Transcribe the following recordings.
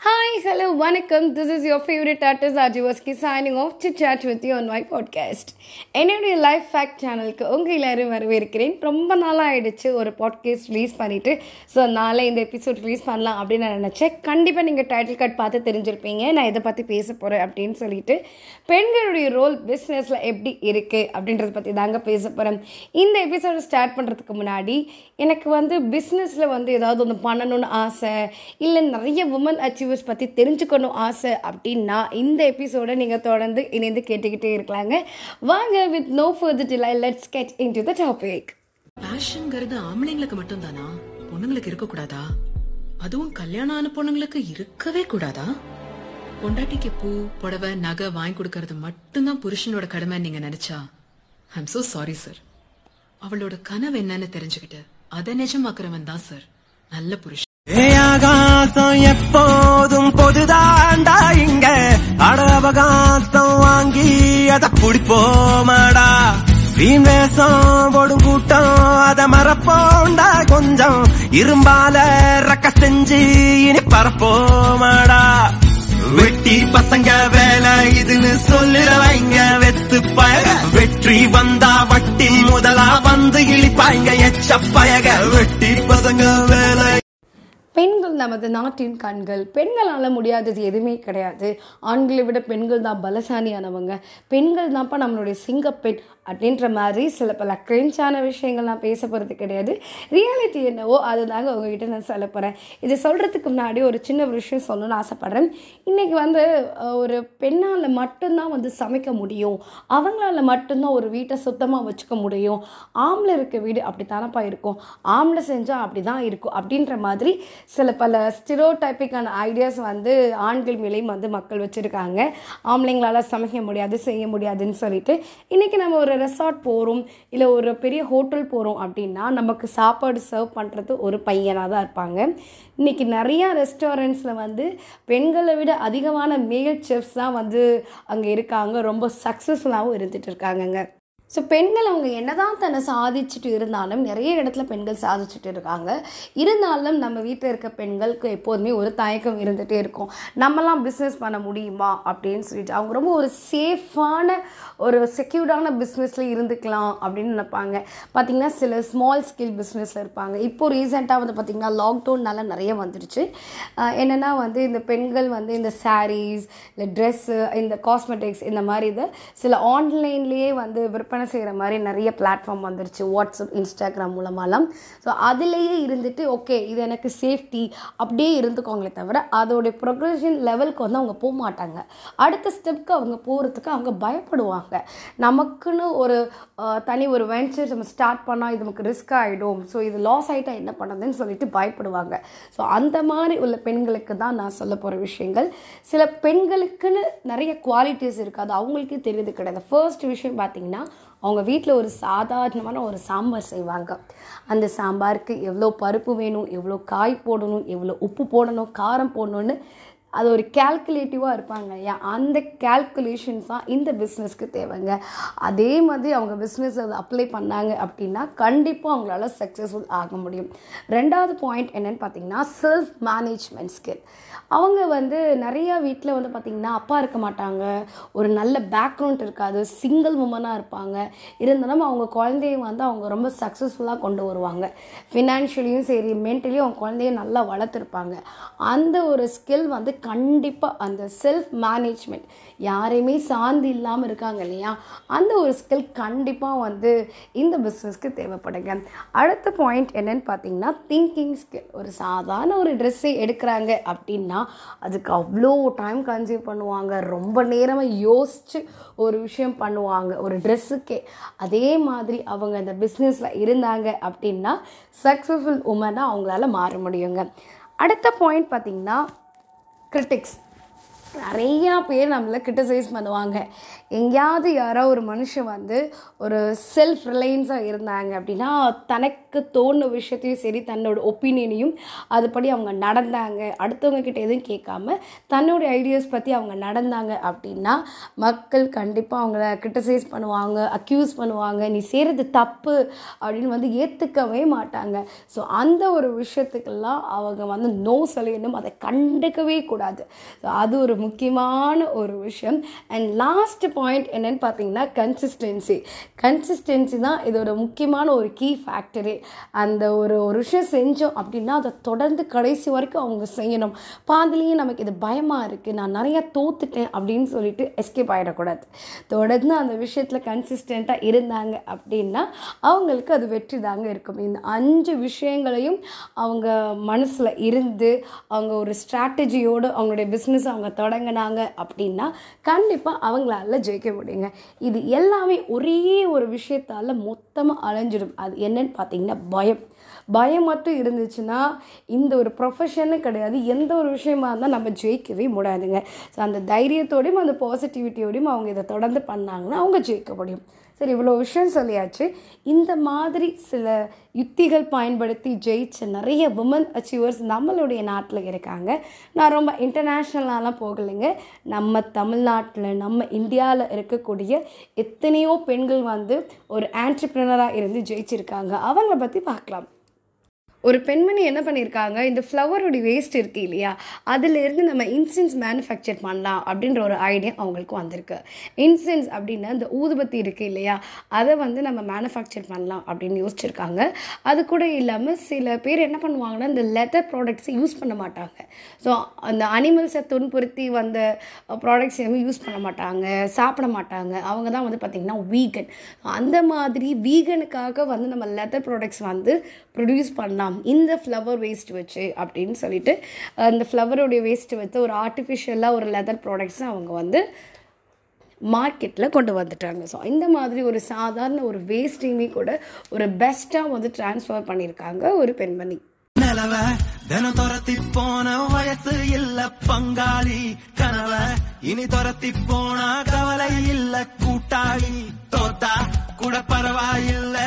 Hi, hello, வணக்கம். This is your favourite artist ஆஜிவஸ்கி signing off to chat with you on my podcast என்னுடைய life fact சேனலுக்கு உங்கள் எல்லாரும் வரவேற்கிறேன். ரொம்ப நாளாக ஆயிடுச்சு ஒரு பாட்காஸ்ட் ரிலீஸ் பண்ணிவிட்டு ஸோ நாளை இந்த எபிசோட் ரிலீஸ் பண்ணலாம் அப்படின்னு நான் நினச்சேன். கண்டிப்பாக நீங்கள் டைட்டில் கார்ட் பார்த்து தெரிஞ்சிருப்பீங்க. நான் இதை பற்றி பேச போகிறேன் அப்படின்னு சொல்லிட்டு. பெண்களுடைய ரோல் பிஸ்னஸில் எப்படி இருக்குது அப்படின்றத பற்றி தாங்க பேச போகிறேன் இந்த எபிசோடை ஸ்டார்ட் பண்ணுறதுக்கு முன்னாடி எனக்கு வந்து பிஸ்னஸில் வந்து ஏதாவது ஒன்று பண்ணணும்னு ஆசை இல்லை நிறைய உமன் அச்சீவர்ஸ் பற்றி தெரிஞ்சுக்கணும் ஆசை அப்படின்னா இந்த எபிசோடை நீங்கள் தொடர்ந்து இணைந்து கேட்டுக்கிட்டே இருக்கலாங்க. வாங்க with no further delay let's get into the topic பேஷன்ங்கிறது ஆம்பளைங்களுக்கு மட்டும் தானா பொண்ணுங்களுக்கு இருக்க கூடாதா அதுவும் கல்யாணம் ஆன பொண்ணுங்களுக்கு இருக்கவே கூடாதா? பொண்டாட்டிக்கு பூ புடவை நகை வாங்கி கொடுக்கறது மட்டும்தான் புருஷனோட கடமை நீங்க நினைச்சா? ஐம் so சாரி சார் அவளோட கனவு என்னன்னு தெரிஞ்சுக்கிட்டு அதை நிஜமாக்குறவன் தான் சார் நல்ல புருஷன். ஏ ஆகாசம் எப்போதும் போதுதாண்டா இங்க. அட அவகாசம் வாங்கி அத குடிப்போமாடா. வீண் வேஷம் போடும் கூட்டம் அத மறப்போண்டா கொஞ்சம். இரும்பால ரக்க செஞ்சு இனி பரப்போமாடா வெட்டி பசங்க வேலை இதுன்னு சொல்லுறவங்க வெத்து பயக. வெற்றி வந்தா வட்டி முதலா வந்து இழிப்பாங்க எச்ச பயக. வெட்டி நமது நாட்டின் கண்கள் பெண்களால் முடியாதது எதுவுமே கிடையாது. ஆண்களை விட பெண்கள் தான் பலசாலியானவங்க. பெண்கள் தான்ப்பா நம்மளுடைய சிங்கப்பெண் அப்படின்ற மாதிரி சில பல கிரெஞ்சான விஷயங்கள் நான் பேச போகிறது கிடையாது. ரியாலிட்டி என்னவோ அதுதாங்க உங்ககிட்ட நான் சொல்ல போகிறேன் இது சொல்கிறதுக்கு முன்னாடி ஒரு சின்ன ஒரு விஷயம் சொல்லணும்னு ஆசைப்பட்றேன். இன்றைக்கி வந்து ஒரு பெண்ணால் மட்டும்தான் வந்து சமைக்க முடியும். அவங்களால மட்டும்தான் ஒரு வீட்டை சுத்தமாக வச்சுக்க முடியும். ஆம்பளை இருக்க வீடு அப்படி தானப்பா இருக்கும். ஆம்பளை செஞ்சால் அப்படி தான் இருக்கும். அப்படின்ற மாதிரி சில பல ஸ்டிரோடைப்பிக்கான ஐடியாஸ் வந்து ஆண்கள் மேலேயும் வந்து மக்கள் வச்சுருக்காங்க. ஆம்பளைங்களால் சமைக்க முடியாது செய்ய முடியாதுன்னு சொல்லிட்டு இன்றைக்கி நம்ம ஒரு ரெசார்ட் போகிறோம் இல்லை ஒரு பெரிய ஹோட்டல் போகிறோம் அப்படின்னா நமக்கு சாப்பாடு சர்வ் பண்ணுறது ஒரு பையனாக தான் இருப்பாங்க. இன்றைக்கி நிறையா ரெஸ்டாரண்ட்ஸில் வந்து பெண்களை விட அதிகமான மேல் செஃப்ஸ் தான் வந்து அங்கே இருக்காங்க. ரொம்ப சக்ஸஸ்ஃபுல்லாகவும் இருந்துகிட்டு இருக்காங்கங்க. ஸோ பெண்கள் அவங்க என்னதான் தன்னை சாதிச்சுட்டு இருந்தாலும் நிறைய இடத்துல பெண்கள் சாதிச்சுட்டு இருக்காங்க. இருந்தாலும் நம்ம வீட்டில் இருக்க பெண்களுக்கு எப்போதுமே ஒரு தயக்கம் இருந்துகிட்டே இருக்கும். நம்மலாம் பிஸ்னஸ் பண்ண முடியுமா? அப்படின்னு சொல்லிட்டு அவங்க ரொம்ப ஒரு சேஃபான ஒரு செக்யூர்டான பிஸ்னஸில் இருந்துக்கலாம் அப்படின்னு நினைப்பாங்க. பார்த்திங்கன்னா சில ஸ்மால் ஸ்கேல் பிஸ்னஸில் இருப்பாங்க. இப்போது ரீசெண்டாக வந்து பார்த்திங்கன்னா லாக்டவுன்னால நிறைய வந்துடுச்சு. என்னென்னா வந்து இந்த பெண்கள் வந்து இந்த சாரீஸ் இல்லை ட்ரெஸ்ஸு இந்த காஸ்மெட்டிக்ஸ் இந்த மாதிரி இதை சில ஆன்லைன்லேயே வந்து விற்பனை செய்கிற மாதிரி நிறைய பிளாட்ஃபார்ம் வந்துருச்சு. WhatsApp Instagram மூலமாலாம். ஸோ அதுலேயே இருந்துட்டு ஓகே இது எனக்கு சேஃப்டி அப்படியே இருந்துக்கோங்களே தவிர அதோடைய ப்ரொக்ரெஷன் லெவலுக்கு வந்து அவங்க போக மாட்டாங்க. அடுத்த ஸ்டெப்க்கு அவங்க போகிறதுக்கு அவங்க பயப்படுவாங்க. நமக்குன்னு ஒரு தனி ஒரு வெஞ்சர் நம்ம ஸ்டார்ட் பண்ணால் இது நமக்கு ரிஸ்க் ஆகிடும் ஸோ இது லாஸ் ஆகிட்டா என்ன பண்ணுறதுன்னு சொல்லிட்டு பயப்படுவாங்க. ஸோ அந்த மாதிரி உள்ள பெண்களுக்கு தான் நான் சொல்ல போகிற விஷயங்கள். சில பெண்களுக்குன்னு நிறைய குவாலிட்டிஸ் இருக்குது அது அவங்களுக்கே தெரியுது கிடையாது. ஃபர்ஸ்ட் விஷயம் பார்த்தீங்கன்னா அவங்க வீட்டில் ஒரு சாதாரணமான ஒரு சாம்பார் செய்வாங்க. அந்த சாம்பாருக்கு எவ்வளோ பருப்பு வேணும் எவ்வளோ காய் போடணும் எவ்வளோ உப்பு போடணும் காரம் போடணும்னு அது ஒரு கேல்குலேட்டிவாக இருப்பாங்க. இல்லையா அந்த கேல்குலேஷன்ஸ் தான் இந்த பிஸ்னஸ்க்கு தேவைங்க. அதே மாதிரி அவங்க பிஸ்னஸ் அதை அப்ளை பண்ணாங்க அப்படின்னா கண்டிப்பாக அவங்களால சக்ஸஸ்ஃபுல் ஆக முடியும். ரெண்டாவது பாயிண்ட் என்னென்னு பார்த்தீங்கன்னா செல்ஃப் மேனேஜ்மெண்ட் ஸ்கில் அவங்க வந்து நிறையா வீட்டில் வந்து பார்த்திங்கன்னா அப்பா இருக்க மாட்டாங்க. ஒரு நல்ல பேக்ரவுண்ட் இருக்காது. சிங்கிள் உமனாக இருப்பாங்க. இருந்தாலும் அவங்க குழந்தைய வந்து அவங்க ரொம்ப சக்ஸஸ்ஃபுல்லாக கொண்டு வருவாங்க. ஃபினான்ஷியலியும் சரி மென்டலியும் அவங்க குழந்தைய நல்லா வளர்த்துருப்பாங்க. அந்த ஒரு ஸ்கில் வந்து கண்டிப்பாக அந்த செல்ஃப் மேனேஜ்மெண்ட் யாரையுமே சார்ந்து இல்லாமல் இருக்காங்க இல்லையா? அந்த ஒரு ஸ்கில் கண்டிப்பாக வந்து இந்த பிஸ்னஸ்க்கு தேவைப்படுங்க. அடுத்த பாயிண்ட் என்னன்னு பார்த்தீங்கன்னா திங்கிங் ஸ்கில் ஒரு சாதாரண ஒரு ட்ரெஸ்ஸை எடுக்கிறாங்க அப்படின்னா அதுக்கு அவ்வளோ டைம் கன்சியூம் பண்ணுவாங்க. ரொம்ப நேரமாக யோசித்து ஒரு விஷயம் பண்ணுவாங்க. ஒரு ட்ரெஸ்ஸுக்கே அதே மாதிரி அவங்க அந்த பிஸ்னஸில் இருந்தாங்க அப்படின்னா சக்ஸஸ்ஃபுல் உமனாக அவங்களால மாற முடியுங்க. அடுத்த பாயிண்ட் பார்த்தீங்கன்னா கிரிட்டிக்ஸ் நிறையா பேர் நம்மளை கிரிட்டிசைஸ் பண்ணுவாங்க. எங்கேயாவது யாரோ ஒரு மனுஷன் வந்து ஒரு செல்ஃப் ரிலையன்ஸாக இருந்தாங்க அப்படின்னா தனக்கு தோணு விஷயத்தையும் சரி தன்னோட ஒப்பீனியனையும் அதுபடி அவங்க நடந்தாங்க. அடுத்தவங்க கிட்ட எதுவும் கேட்காம தன்னோட ஐடியாஸ் பற்றி அவங்க நடந்தாங்க அப்படின்னா மக்கள் கண்டிப்பாக அவங்கள கிரிட்டிசைஸ் பண்ணுவாங்க அக்யூஸ் பண்ணுவாங்க. நீ செய்கிறது தப்பு அப்படின்னு வந்து ஏற்றுக்கவே மாட்டாங்க. ஸோ அந்த ஒரு விஷயத்துக்கெல்லாம் அவங்க வந்து நோ சொல்லணும் அதை கண்டுக்கவே கூடாது. ஸோ அது ஒரு முக்கியமான ஒரு விஷயம். அண்ட் லாஸ்ட் பாயிண்ட் என்னன்னு பார்த்தீங்கன்னா கன்சிஸ்டன்சி கன்சிஸ்டன்சி தான் இதோட முக்கியமான ஒரு கீ ஃபேக்டரி அந்த ஒரு ஒரு விஷயம் செஞ்சோம் அப்படின்னா அதை தொடர்ந்து கடைசி வரைக்கும் அவங்க செய்யணும். பாதிலேயே நமக்கு இது பயமாக இருக்குது நான் நிறையா தோத்துட்டேன் அப்படின்னு சொல்லிட்டு எஸ்கேப் ஆகிடக்கூடாது தொடர்ந்து அந்த விஷயத்தில் கன்சிஸ்டண்ட்டாக இருந்தாங்க அப்படின்னா அவங்களுக்கு அது வெற்றி தாங்க இருக்கும். இந்த அஞ்சு விஷயங்களையும் அவங்க மனசில் இருந்து அவங்க ஒரு ஸ்ட்ராட்டஜியோடு அவங்களுடைய பிஸ்னஸ் அவங்க தொடங்கினாங்க அப்படின்னா கண்டிப்பாக அவங்களால ஜெயிக்க முடியுங்க. இது எல்லாமே ஒரே ஒரு விஷயத்தால் மொத்தமாக அலைஞ்சிடும். அது என்னன்னு பார்த்தீங்கன்னா பயம். பயம் மட்டும் இருந்துச்சுன்னா இந்த ஒரு ப்ரொஃபஷன்னு கிடையாது. எந்த ஒரு விஷயமா இருந்தால் நம்ம ஜெயிக்கவே முடியாதுங்க. ஸோ அந்த தைரியத்தோடையும் அந்த பாசிட்டிவிட்டியோடையும் அவங்க இதை தொடர்ந்து பண்ணாங்கன்னா அவங்க ஜெயிக்க முடியும். சரி இவ்வளோ விஷயம் சொல்லியாச்சு. இந்த மாதிரி சில யுத்திகள் பயன்படுத்தி ஜெயிச்ச நிறைய உமன் அச்சீவர்ஸ் நம்மளுடைய நாட்டில் இருக்காங்க. நான் ரொம்ப இன்டர்நேஷ்னலாலாம் போகலைங்க. நம்ம தமிழ்நாட்டில் நம்ம இந்தியாவில் இருக்கக்கூடிய எத்தனையோ பெண்கள் வந்து ஒரு ஆண்டர்பிரினராக இருந்து ஜெயிச்சிருக்காங்க. அவங்கள பற்றி பார்க்கலாம். ஒரு பெண்மணி என்ன பண்ணியிருக்காங்க இந்த ஃப்ளவருடைய வேஸ்ட் இருக்குது இல்லையா? அதிலிருந்து நம்ம இன்சென்ஸ் மேனுஃபேக்சர் பண்ணலாம் அப்படின்ற ஒரு ஐடியா அவங்களுக்கு வந்திருக்கு. இன்சென்ஸ் அப்படின்னா இந்த ஊதுபத்தி இருக்குது இல்லையா? அதை வந்து நம்ம மேனுஃபேக்சர் பண்ணலாம் அப்படின்னு யோசிச்சிருக்காங்க. அது கூட இல்லாமல் சில பேர் என்ன பண்ணுவாங்கன்னா இந்த லெதர் ப்ராடக்ட்ஸை யூஸ் பண்ண மாட்டாங்க. ஸோ அந்த அனிமல்ஸை துன்புறுத்தி வந்த ப்ராடக்ட்ஸ் எதுவும் யூஸ் பண்ண மாட்டாங்க சாப்பிட மாட்டாங்க. அவங்க தான் வந்து பார்த்திங்கன்னா வீகன் அந்த மாதிரி வீகனுக்காக வந்து நம்ம லெதர் ப்ராடக்ட்ஸ் வந்து ப்ரொடியூஸ் பண்ணலாம். பண்ணலாம் இந்த ஃப்ளவர் வேஸ்ட் வச்சு அப்படின்னு சொல்லிட்டு அந்த ஃப்ளவருடைய வேஸ்ட் வச்சு ஒரு ஆர்டிஃபிஷியலாக ஒரு லெதர் ப்ராடக்ட்ஸ் அவங்க வந்து மார்க்கெட்டில் கொண்டு வந்துட்டாங்க. ஸோ இந்த மாதிரி ஒரு சாதாரண ஒரு வேஸ்ட்டையுமே கூட ஒரு பெஸ்ட்டாக வந்து ட்ரான்ஸ்ஃபர் பண்ணியிருக்காங்க ஒரு பெண்மணி. நிலவ தினம் துரத்தி போன வயசு இல்ல பங்காளி. கனவ இனி துரத்தி போனா கவலை இல்ல கூட்டாளி. தோத்தா கூட பரவாயில்லை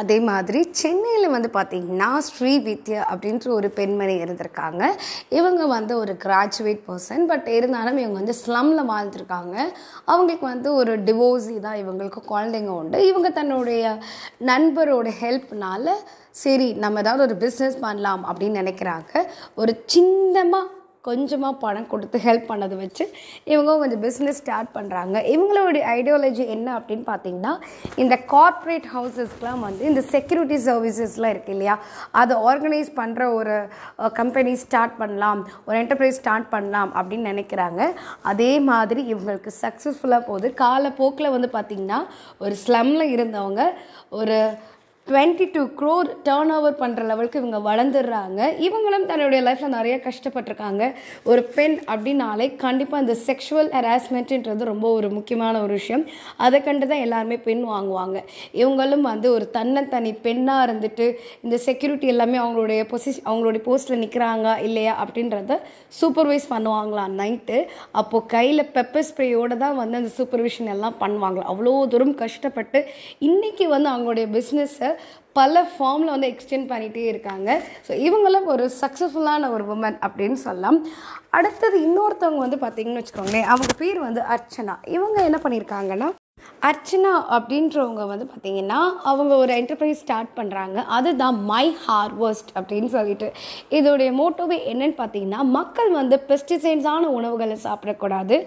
அதே மாதிரி சென்னையில் வந்து பார்த்திங்கன்னா ஸ்ரீ வித்யா அப்படின்ற ஒரு பெண்மணி இருந்திருக்காங்க. இவங்க வந்து ஒரு கிராஜுவேட் பர்சன் பட் இருந்தாலும் இவங்க வந்து ஸ்லம்மில் வாழ்ந்துருக்காங்க. அவங்களுக்கு வந்து ஒரு டிவோர்ஸி தான் இவங்களுக்கு குழந்தைங்க உண்டு. இவங்க தன்னுடைய நண்பரோட ஹெல்ப்னால சரி நம்ம ஏதாவது ஒரு பிஸ்னஸ் பண்ணலாம் அப்படின்னு நினைக்கிறாங்க. ஒரு சின்னமாக கொஞ்சமாக பணம் கொடுத்து ஹெல்ப் பண்ணதை வச்சு இவங்க கொஞ்சம் பிஸ்னஸ் ஸ்டார்ட் பண்ணுறாங்க இவங்களுடைய ஐடியாலஜி என்ன அப்படின்னு பார்த்தீங்கன்னா இந்த கார்ப்பரேட் ஹவுசஸ்க்கெலாம் வந்து இந்த செக்யூரிட்டி சர்வீசஸ்லாம் இருக்குது இல்லையா? அதை ஆர்கனைஸ் பண்ணுற ஒரு கம்பெனி ஸ்டார்ட் பண்ணலாம். ஒரு என்டர்பிரைஸ் ஸ்டார்ட் பண்ணலாம் அப்படின்னு நினைக்கிறாங்க. அதே மாதிரி இவங்களுக்கு சக்ஸஸ்ஃபுல்லாக போகுது. காலப்போக்கில் வந்து பார்த்திங்கன்னா ஒரு ஸ்லம்மில் இருந்தவங்க ஒரு twenty two crore turn over பண்ணுற லெவலுக்கு இவங்க வளர்ந்துடுறாங்க. இவங்களும் தன்னுடைய லைஃப்பில் நிறைய கஷ்டப்பட்டிருக்காங்க. ஒரு பெண் அப்படின்னாலே கண்டிப்பாக இந்த செக்ஷுவல் ஹராஸ்மெண்ட்டுன்றது ரொம்ப ஒரு முக்கியமான ஒரு விஷயம். அதை கண்டு தான் எல்லாருமே பெண் வாங்குவாங்க. இவங்களும் வந்து ஒரு தன்னந்தனி பெண்ணாக இருந்துட்டு இந்த செக்யூரிட்டி எல்லாமே அவங்களுடைய பொசிஷன் அவங்களுடைய போஸ்ட்டில் நிற்கிறாங்க இல்லையா அப்படின்றத சூப்பர்வைஸ் பண்ணுவாங்களாம் நைட்டு அப்போது கையில் பெப்பர் ஸ்ப்ரேயோடு தான் வந்து அந்த சூப்பர்விஷன் எல்லாம் பண்ணுவாங்களாம் அவ்வளோ தூரம் கஷ்டப்பட்டு இன்றைக்கி வந்து அவங்களுடைய பிஸ்னஸை பல ஃபார்மில் வந்து எக்ஸ்டெண்ட் பண்ணிகிட்டே இருக்காங்க. ஸோ இவங்களும் ஒரு சக்ஸஸ்ஃபுல்லான ஒரு உமன் அப்படின்னு சொல்லலாம். அடுத்தது இன்னொருத்தவங்க வந்து பார்த்திங்கன்னு வச்சுக்கோங்களேன் அவங்க பேர் வந்து அர்ச்சனா. இவங்க என்ன பண்ணியிருக்காங்கன்னா அர்ச்சனா அப்படின்றவங்க வந்து பார்த்தீங்கன்னா அவங்க ஒரு என்டர்பிரைஸ் ஸ்டார்ட் பண்ணுறாங்க அதுதான் மை ஹார்வெஸ்ட் அப்படின்னு சொல்லிட்டு. இதோடைய மோட்டோவே என்னன்னு பார்த்தீங்கன்னா மக்கள் வந்து பெஸ்டிசைட்ஸான உணவுகளை சாப்பிடக்கூடாது.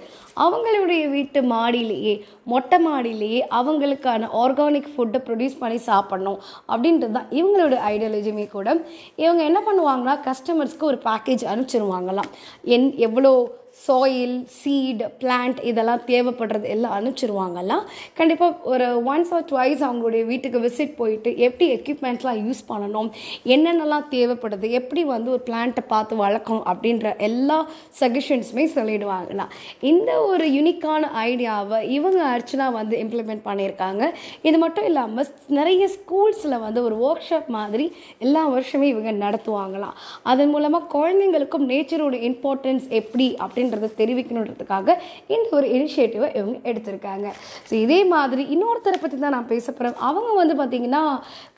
அவங்களுடைய வீட்டு மாடியிலேயே மொட்டை மாடியிலேயே அவங்களுக்கான ஆர்கானிக் ஃபுட்டை ப்ரொடியூஸ் பண்ணி சாப்பிட்ணும் அப்படின்றது தான் இவங்களோட ஐடியாலஜியுமே கூட. இவங்க என்ன பண்ணுவாங்கன்னா கஸ்டமர்ஸ்க்கு ஒரு பேக்கேஜ் அனுப்பிச்சிருவாங்களாம். என் எவ்வளோ சாயில் சீட் பிளான்ட் இதெல்லாம் தேவைப்படுறது எல்லாம் அனுப்பிச்சிருவாங்கலாம் கண்டிப்பாக ஒரு ஒன்ஸ் ஆர் ட்வைஸ் அவங்களுடைய வீட்டுக்கு விசிட் போயிட்டு எப்படி எக்யூப்மெண்ட்ஸ்லாம் யூஸ் பண்ணணும் என்னென்னலாம் தேவைப்படுது எப்படி வந்து ஒரு பிளான்ட்டை பார்த்து வளர்க்கணும் அப்படின்ற எல்லா சஜஷன்ஸுமே சொல்லிடுவாங்களாம் இந்த ஒரு யூனிக்கான ஐடியாவை இவங்க அர்ச்சனா வந்து இம்ப்ளிமெண்ட் பண்ணியிருக்காங்க. இது மட்டும் இல்லாமல் நிறைய ஸ்கூல்ஸில் வந்து ஒரு ஒர்க் ஷாப் மாதிரி எல்லா வருஷமே இவங்க நடத்துவாங்களாம். அதன் மூலமாக குழந்தைங்களுக்கும் நேச்சரோட இம்பார்ட்டன்ஸ் எப்படி அப்படி அப்படின்றத தெரிவிக்கணுன்றதுக்காக இந்த ஒரு இனிஷியேட்டிவை இவங்க எடுத்திருக்காங்க. ஸோ இதே மாதிரி இன்னொருத்தரை பற்றி தான் நான் பேச போகிறேன் அவங்க வந்து பார்த்திங்கன்னா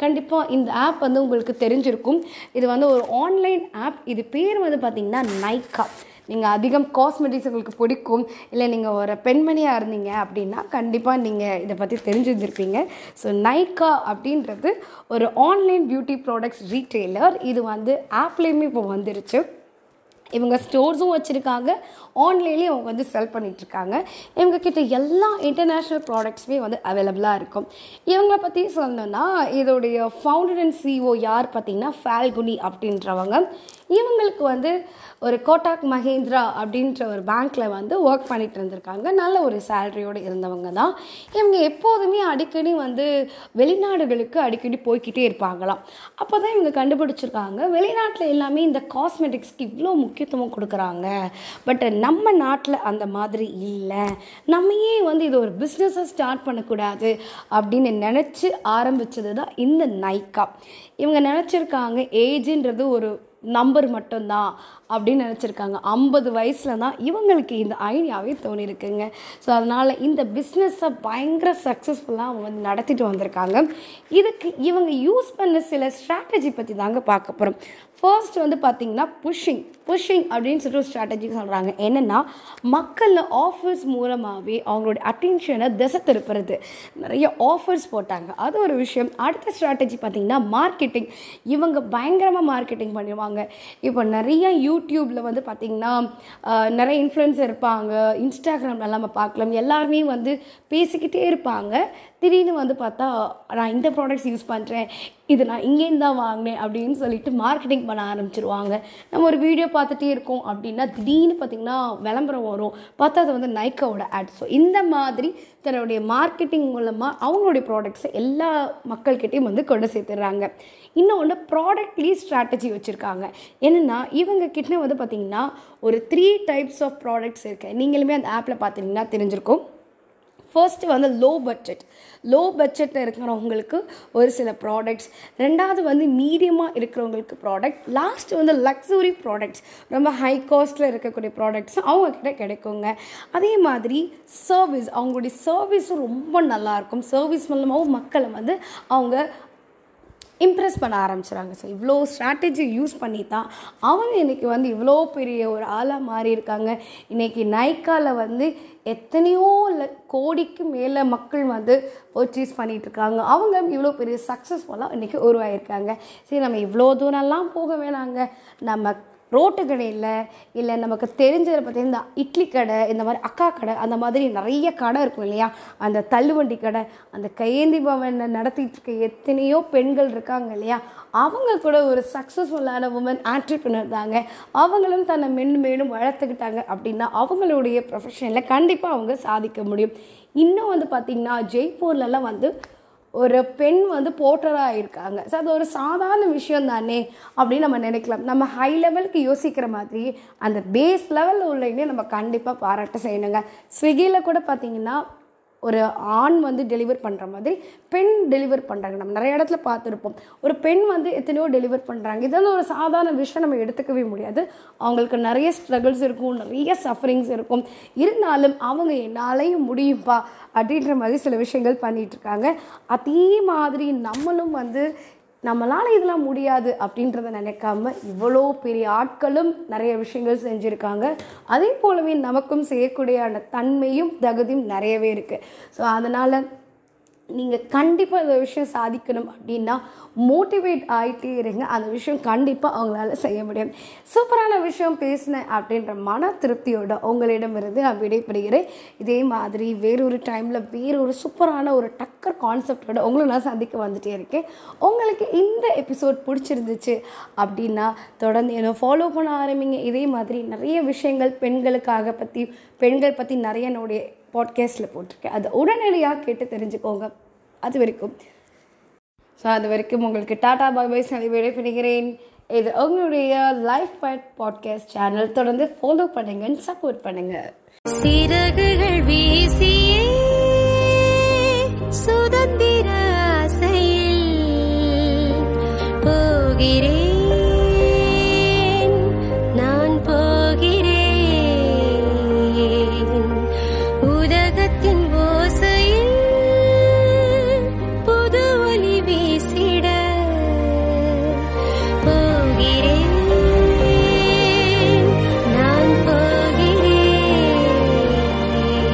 கண்டிப்பாக இந்த ஆப் வந்து உங்களுக்கு தெரிஞ்சிருக்கும். இது வந்து ஒரு ஆன்லைன் ஆப் இது பேர் வந்து பார்த்திங்கன்னா நைக்கா நீங்கள் அதிகம் காஸ்மெட்டிக்ஸ் உங்களுக்கு பிடிக்கும். இல்லை நீங்கள் ஒரு பெண்மணியாக இருந்தீங்க அப்படின்னா கண்டிப்பாக நீங்கள் இதை பற்றி தெரிஞ்சிருந்திருப்பீங்க. ஸோ நைக்கா அப்படின்றது ஒரு ஆன்லைன் பியூட்டி ப்ராடக்ட்ஸ் ரீட்டெய்லர் இது வந்து ஆப்லேயுமே இப்போ வந்துருச்சு. இவங்க ஸ்டோர்ஸும் வச்சுருக்காங்க. ஆன்லைன்லேயும் அவங்க வந்து செல் பண்ணிகிட்ருக்காங்க இவங்க கிட்ட எல்லா இன்டர்நேஷ்னல் ப்ராடக்ட்ஸுமே வந்து அவைலபிளாக இருக்கும். இவங்களை பற்றி சொல்லணும்னா இதோடைய ஃபவுண்டர் அண்ட் சிஓ யார் பார்த்தீங்கன்னா ஃபால்குனி அப்படின்றவங்க. இவங்களுக்கு வந்து ஒரு கோட்டாக் மஹேந்திரா அப்படின்ற ஒரு பேங்க்கில் வந்து ஒர்க் பண்ணிட்டு இருந்திருக்காங்க. நல்ல ஒரு சேலரியோடு இருந்தவங்க தான். இவங்க எப்போதுமே அடிக்கடி வந்து வெளிநாடுகளுக்கு அடிக்கடி போய்க்கிட்டே இருப்பாங்களாம். அப்போ தான் இவங்க கண்டுபிடிச்சிருக்காங்க. வெளிநாட்டில் எல்லாமே இந்த காஸ்மெட்டிக்ஸ்க்கு இவ்வளோ முக்கியத்துவம் கொடுக்குறாங்க. பட் நம்ம நாட்டில் அந்த மாதிரி இல்லை. நம்ம ஏன் வந்து இது ஒரு பிஸ்னஸை ஸ்டார்ட் பண்ணக்கூடாது அப்படின்னு நினச்சி ஆரம்பித்தது தான் இந்த நைக்கா இவங்க நினச்சிருக்காங்க ஏஜுன்றது ஒரு நம்பர் மட்டும்தான் அப்படின்னு நினச்சிருக்காங்க. ஐம்பது வயசில் தான் இவங்களுக்கு இந்த ஐடியாவே தோணியிருக்குங்க ஸோ அதனால் இந்த பிஸ்னஸை பயங்கர சக்ஸஸ்ஃபுல்லாக அவங்க வந்து நடத்திட்டு வந்திருக்காங்க. இதுக்கு இவங்க யூஸ் பண்ண சில ஸ்ட்ராட்டஜி பற்றி தாங்க பார்க்க போகிறோம் ஃபர்ஸ்ட் வந்து பார்த்திங்கன்னா புஷ்ஷிங் புஷ்ஷிங் அப்படின்னு சொல்லிட்டு ஒரு ஸ்ட்ராட்டஜி சொல்கிறாங்க என்னென்னா மக்களில் ஆஃபர்ஸ் மூலமாகவே அவங்களோட அட்டென்ஷனை திசை திருப்புறது. நிறைய ஆஃபர்ஸ் போட்டாங்க. அது ஒரு விஷயம். அடுத்த ஸ்ட்ராட்டஜி பார்த்திங்கன்னா மார்க்கெட்டிங் இவங்க பயங்கரமாக மார்க்கெட்டிங் பண்ணிடுவாங்க இப்போ நிறைய யூடியூப்பில் வந்து பார்த்திங்கன்னா நிறைய இன்ஃப்ளூயன்ஸர் இருப்பாங்க. இன்ஸ்டாகிராம்ல நம்ம பார்க்கலாம். எல்லாருமே வந்து பேசிக்கிட்டே இருப்பாங்க. திடீர்னு வந்து பார்த்தா நான் இந்த ப்ராடக்ட்ஸ் யூஸ் பண்ணுறேன் இது நான் இங்கேருந்து தான் வாங்கினேன் அப்படின்னு சொல்லிட்டு மார்க்கெட்டிங் பண்ண ஆரம்பிச்சிருவாங்க. நம்ம ஒரு வீடியோ பார்த்துட்டே இருக்கோம் அப்படின்னா திடீர்னு பார்த்திங்கன்னா விளம்பரம் வரும். பார்த்தா அது வந்து நைக்காவோட ஆட் ஸோ இந்த மாதிரி தன்னுடைய மார்க்கெட்டிங் மூலமாக அவங்களுடைய ப்ராடக்ட்ஸை எல்லா மக்கள்கிட்டையும் வந்து கொண்டு சேர்த்துடுறாங்க இன்னொன்று ப்ராடக்ட்லேயே ஸ்ட்ராட்டஜி வச்சுருக்காங்க. என்னென்னா இவங்க கிட்ட வந்து பார்த்திங்கன்னா ஒரு த்ரீ டைப்ஸ் ஆஃப் ப்ராடக்ட்ஸ் இருக்குது நீங்களுமே அந்த ஆப்பில் பார்த்தீங்கன்னா தெரிஞ்சிருக்கும். ஃபர்ஸ்ட் வந்து லோ பட்ஜெட் லோ பட்ஜெட்டில் இருக்கிறவங்களுக்கு ஒரு சில ப்ராடக்ட்ஸ் ரெண்டாவது வந்து மீடியமாக இருக்கிறவங்களுக்கு ப்ராடக்ட் லாஸ்ட் வந்து லக்ஸுரி ப்ராடக்ட்ஸ் ரொம்ப ஹை காஸ்ட்டில் இருக்கக்கூடிய ப்ராடக்ட்ஸ் அவங்கக்கிட்ட கிடைக்குங்க. அதே மாதிரி சர்வீஸ் அவங்களுடைய சர்வீஸும் ரொம்ப நல்லாயிருக்கும் சர்வீஸ் மூலமாகவும் மக்களை வந்து அவங்க இம்ப்ரெஸ் பண்ண ஆரம்பிச்சிடுறாங்க ஸோ இவ்வளோ ஸ்ட்ராட்டஜி யூஸ் பண்ணி தான் அவங்க இன்றைக்கி வந்து இவ்வளோ பெரிய ஒரு ஆளாக மாறி இருக்காங்க. இன்றைக்கி நைக்காவில் வந்து எத்தனையோ கோடிக்கு மேலே மக்கள் வந்து பர்ச்சேஸ் பண்ணிகிட்டு இருக்காங்க. அவங்க இவ்வளோ பெரிய சக்ஸஸ்ஃபுல்லாக இன்றைக்கி உருவாகியிருக்காங்க சரி நம்ம இவ்வளோ தூரம்லாம் போக வேணாங்க. நம்ம ரோட்டு கடையில் இல்லை நமக்கு தெரிஞ்சதை பற்றி இந்த இட்லி கடை இந்த மாதிரி அக்கா கடை அந்த மாதிரி நிறைய கடை இருக்கும் இல்லையா? அந்த தள்ளுவண்டி கடை அந்த கையேந்தி பவனை நடத்திட்டு இருக்க எத்தனையோ பெண்கள் இருக்காங்க இல்லையா? அவங்க கூட ஒரு சக்ஸஸ்ஃபுல்லான உமன் ஆண்டர்பிரினர் தாங்க. அவங்களும் தன்னை மென்னும் மேலும் வளர்த்துக்கிட்டாங்க அப்படின்னா அவங்களுடைய ப்ரொஃபஷனில் கண்டிப்பாக அவங்க சாதிக்க முடியும். இன்னும் வந்து பார்த்திங்கன்னா ஜெய்ப்பூர்லலாம் வந்து ஒரு பெண் வந்து போர்ட்டராக இருக்காங்க. ஸோ அது ஒரு சாதாரண விஷயம் தானே அப்படின்னு நம்ம நினைக்கலாம். நம்ம ஹை லெவலுக்கு யோசிக்கிற மாதிரி அந்த பேஸ் லெவலில் உள்ளே நம்ம கண்டிப்பாக பாராட்ட செய்யணுங்க. ஸ்விக்கியில் கூட பார்த்தீங்கன்னா ஒரு ஆண் வந்து டெலிவர் பண்ணுற மாதிரி பெண் டெலிவர் பண்ணுறாங்க நம்ம நிறைய இடத்துல பார்த்துருப்போம். ஒரு பெண் வந்து எத்தனையோ டெலிவர் பண்ணுறாங்க இதெல்லாம் ஒரு சாதாரண விஷயம் நம்ம எடுத்துக்கவே முடியாது. அவங்களுக்கு நிறைய ஸ்ட்ரகிள்ஸ் இருக்கும் நிறைய சஃபரிங்ஸ் இருக்கும். இருந்தாலும் அவங்க என்னாலையும் முடியும்பா அப்படின்ற மாதிரி சில விஷயங்கள் பண்ணிகிட்ருக்காங்க இருக்காங்க. அதே மாதிரி நம்மளும் வந்து நம்மளால் இதெல்லாம் முடியாது அப்படின்றத நினைக்காம இவ்வளோ பெரிய ஆட்களும் நிறைய விஷயங்கள் செஞ்சுருக்காங்க. அதே போலவே நமக்கும் செய்யக்கூடிய அந்த தன்மையும் தகுதியும் நிறையவே இருக்குது ஸோ அதனால் நீங்கள் கண்டிப்பாக இந்த விஷயம் சாதிக்கணும் அப்படின்னா மோட்டிவேட் ஆகிட்டே இருங்க. அந்த விஷயம் கண்டிப்பாக அவங்களால செய்ய முடியும். சூப்பரான விஷயம் பேசினேன் அப்படின்ற மன திருப்தியோட உங்களிடமிருந்து நான் விடைபெறுகிறேன். இதே மாதிரி வேறொரு டைமில் வேறொரு சூப்பரான ஒரு டக்கர் கான்செப்டோட உங்களை நான் சந்திக்க வந்துட்டே இருக்கேன். உங்களுக்கு இந்த எபிசோட் பிடிச்சிருந்துச்சு அப்படின்னா தொடர்ந்து என்ன ஃபாலோ பண்ண ஆரம்பிங்க. இதே மாதிரி நிறைய விஷயங்கள் பெண்களுக்காக பற்றி பெண்கள் பற்றி நிறைய என்னுடைய பாட்காஸ்ட்டில் போட்டிருக்கேன். அதை உடனடியாக கேட்டு தெரிஞ்சுக்கோங்க. அது வரைக்கும். ஸோ அது வரைக்கும் உங்களுக்கு டாடா பாய் பாய் சொல்லி விடைபெறுகிறேன். இது உங்களுடைய லைஃப் ஃபைட் பாட்காஸ்ட் சேனல் தொடர்ந்து ஃபாலோ பண்ணுங்க சப்போர்ட் பண்ணுங்க. சிறகுகள் வீசி